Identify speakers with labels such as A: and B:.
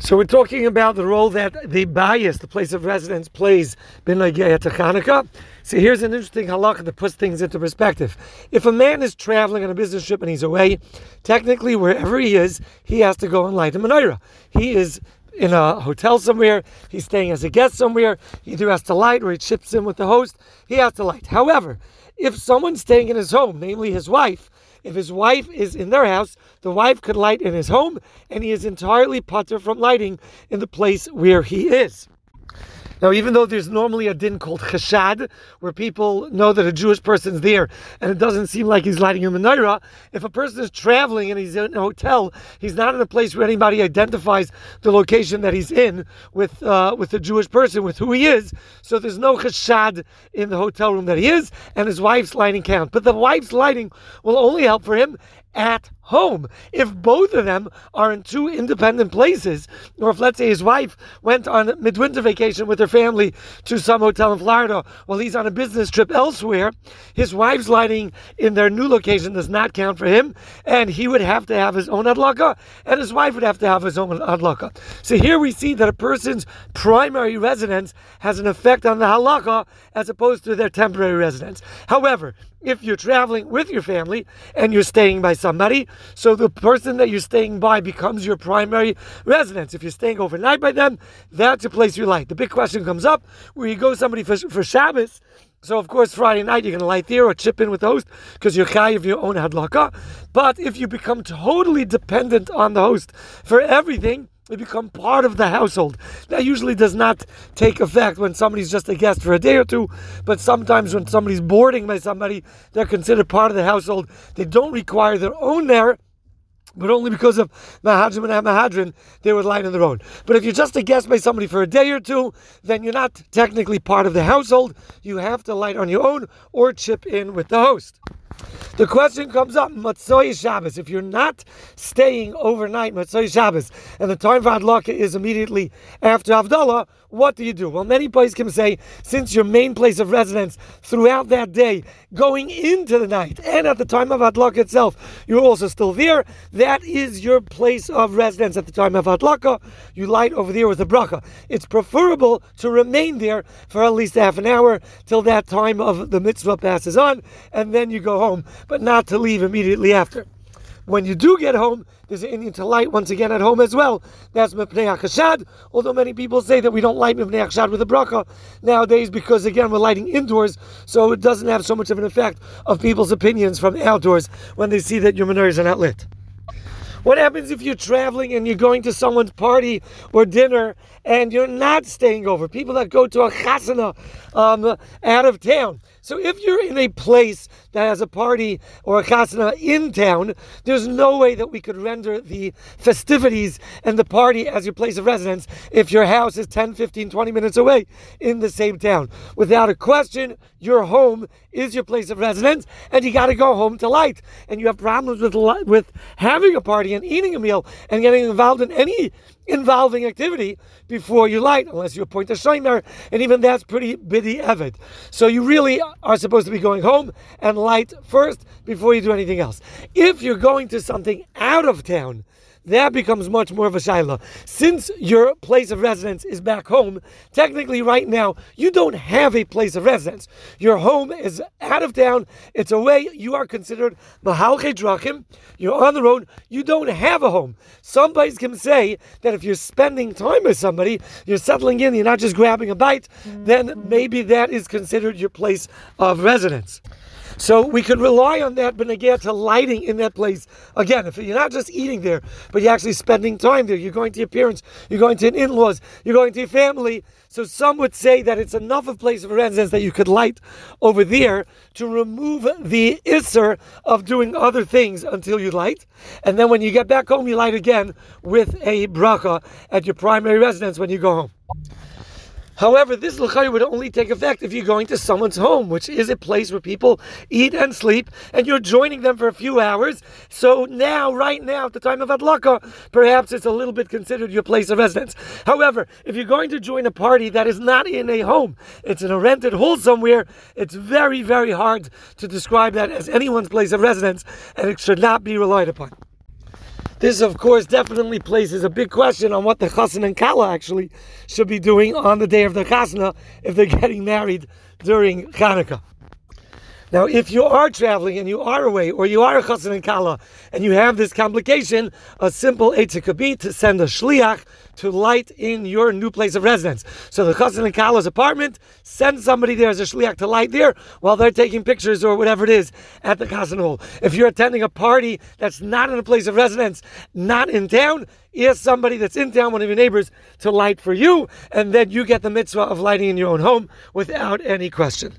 A: So we're talking about the role that the bayis, the place of residence, plays bin to Hanukkah. So here's an interesting halakha that puts things into perspective. If a man is traveling on a business trip and he's away, technically wherever he is, he has to go and light a menorah. He is in a hotel somewhere, he's staying as a guest somewhere, he either has to light or he chips in with the host, he has to light. However, if someone's staying in his home, namely his wife, if his wife is in their house, the wife could light in his home, and he is entirely patur from lighting in the place where he is. Now, even though there's normally a din called chashad, where people know that a Jewish person's there, and it doesn't seem like he's lighting a menorah, if a person is traveling and he's in a hotel, he's not in a place where anybody identifies the location that he's in with uh, with the Jewish person, with who he is. So there's no chashad in the hotel room that he is, and his wife's lighting count. But the wife's lighting will only help for him at home. If both of them are in two independent places, or if let's say his wife went on midwinter vacation with her family to some hotel in Florida while he's on a business trip elsewhere, his wife's lighting in their new location does not count for him, and he would have to have his own adlaka, and his wife would have to have his own adlaka. So here we see that a person's primary residence has an effect on the halakha as opposed to their temporary residence. However, if you're traveling with your family and you're staying by somebody, so the person that you're staying by becomes your primary residence. If you're staying overnight by them, that's a place you like. The big question comes up where you go somebody for, for Shabbos. So of course Friday night you're going to light there or chip in with the host because you're chayav your own hadlaka. But if you become totally dependent on the host for everything, they become part of the household. That usually does not take effect when somebody's just a guest for a day or two, but sometimes when somebody's boarding by somebody, they're considered part of the household. They don't require their own there, but only because of Mahadrim and Mahadrin, they would light on their own. But if you're just a guest by somebody for a day or two, then you're not technically part of the household. You have to light on your own or chip in with the host. The question comes up, Motzei Shabbos. If you're not staying overnight, Motzei Shabbos, and the time for Adlaka is immediately after Havdalah, what do you do? Well, many places can say, since your main place of residence throughout that day, going into the night, and at the time of Adlaka itself, you're also still there, that is your place of residence at the time of Adlaka. You light over there with a bracha. It's preferable to remain there for at least half an hour till that time of the mitzvah passes on, and then you go home but not to leave immediately after. When you do get home, there's an inyan to light once again at home as well. That's Mepnei HaChashad, although many people say that we don't light Mepnei HaChashad with a bracha nowadays because, again, we're lighting indoors, so it doesn't have so much of an effect of people's opinions from outdoors when they see that your menorahs are not lit. What happens if you're traveling and you're going to someone's party or dinner and you're not staying over? People that go to a chasana um, out of town. So if you're in a place that has a party or a chasana in town, there's no way that we could render the festivities and the party as your place of residence if your house is 10, 15, 20 minutes away in the same town. Without a question, your home is your place of residence and you got to go home to light. And you have problems with, with having a party and eating a meal and getting involved in any involving activity before you light, unless you appoint a shomer, and even that's pretty bedieved. So you really are supposed to be going home and light first before you do anything else. If you're going to something out of town, that becomes much more of a shaila. Since your place of residence is back home, technically right now you don't have a place of residence. Your home is out of town, it's away, you are considered mahalche drachim, you're on the road, you don't have a home. Some places can say that if you're spending time with somebody, you're settling in, you're not just grabbing a bite, then maybe that is considered your place of residence. So we could rely on that to lighting in that place. Again, if you're not just eating there, but you're actually spending time there, you're going to your parents, you're going to in laws, you're going to your family. So some would say that it's enough of place of residence that you could light over there to remove the isser of doing other things until you light. And then when you get back home, you light again with a bracha at your primary residence when you go home. However, this l'chayr would only take effect if you're going to someone's home, which is a place where people eat and sleep, and you're joining them for a few hours. So now, right now, at the time of adlaka, perhaps it's a little bit considered your place of residence. However, if you're going to join a party that is not in a home, it's in a rented hall somewhere, it's very, very hard to describe that as anyone's place of residence, and it should not be relied upon. This, of course, definitely places a big question on what the chassan and kala actually should be doing on the day of the chasna if they're getting married during Hanukkah. Now, if you are traveling and you are away, or you are a chassan and kala, and you have this complication, a simple etzah could be to send a shliach to light in your new place of residence. So the chassan and kala's apartment, send somebody there as a shliach to light there while they're taking pictures or whatever it is at the chassan hall. If you're attending a party that's not in a place of residence, not in town, ask somebody that's in town, one of your neighbors, to light for you, and then you get the mitzvah of lighting in your own home without any question.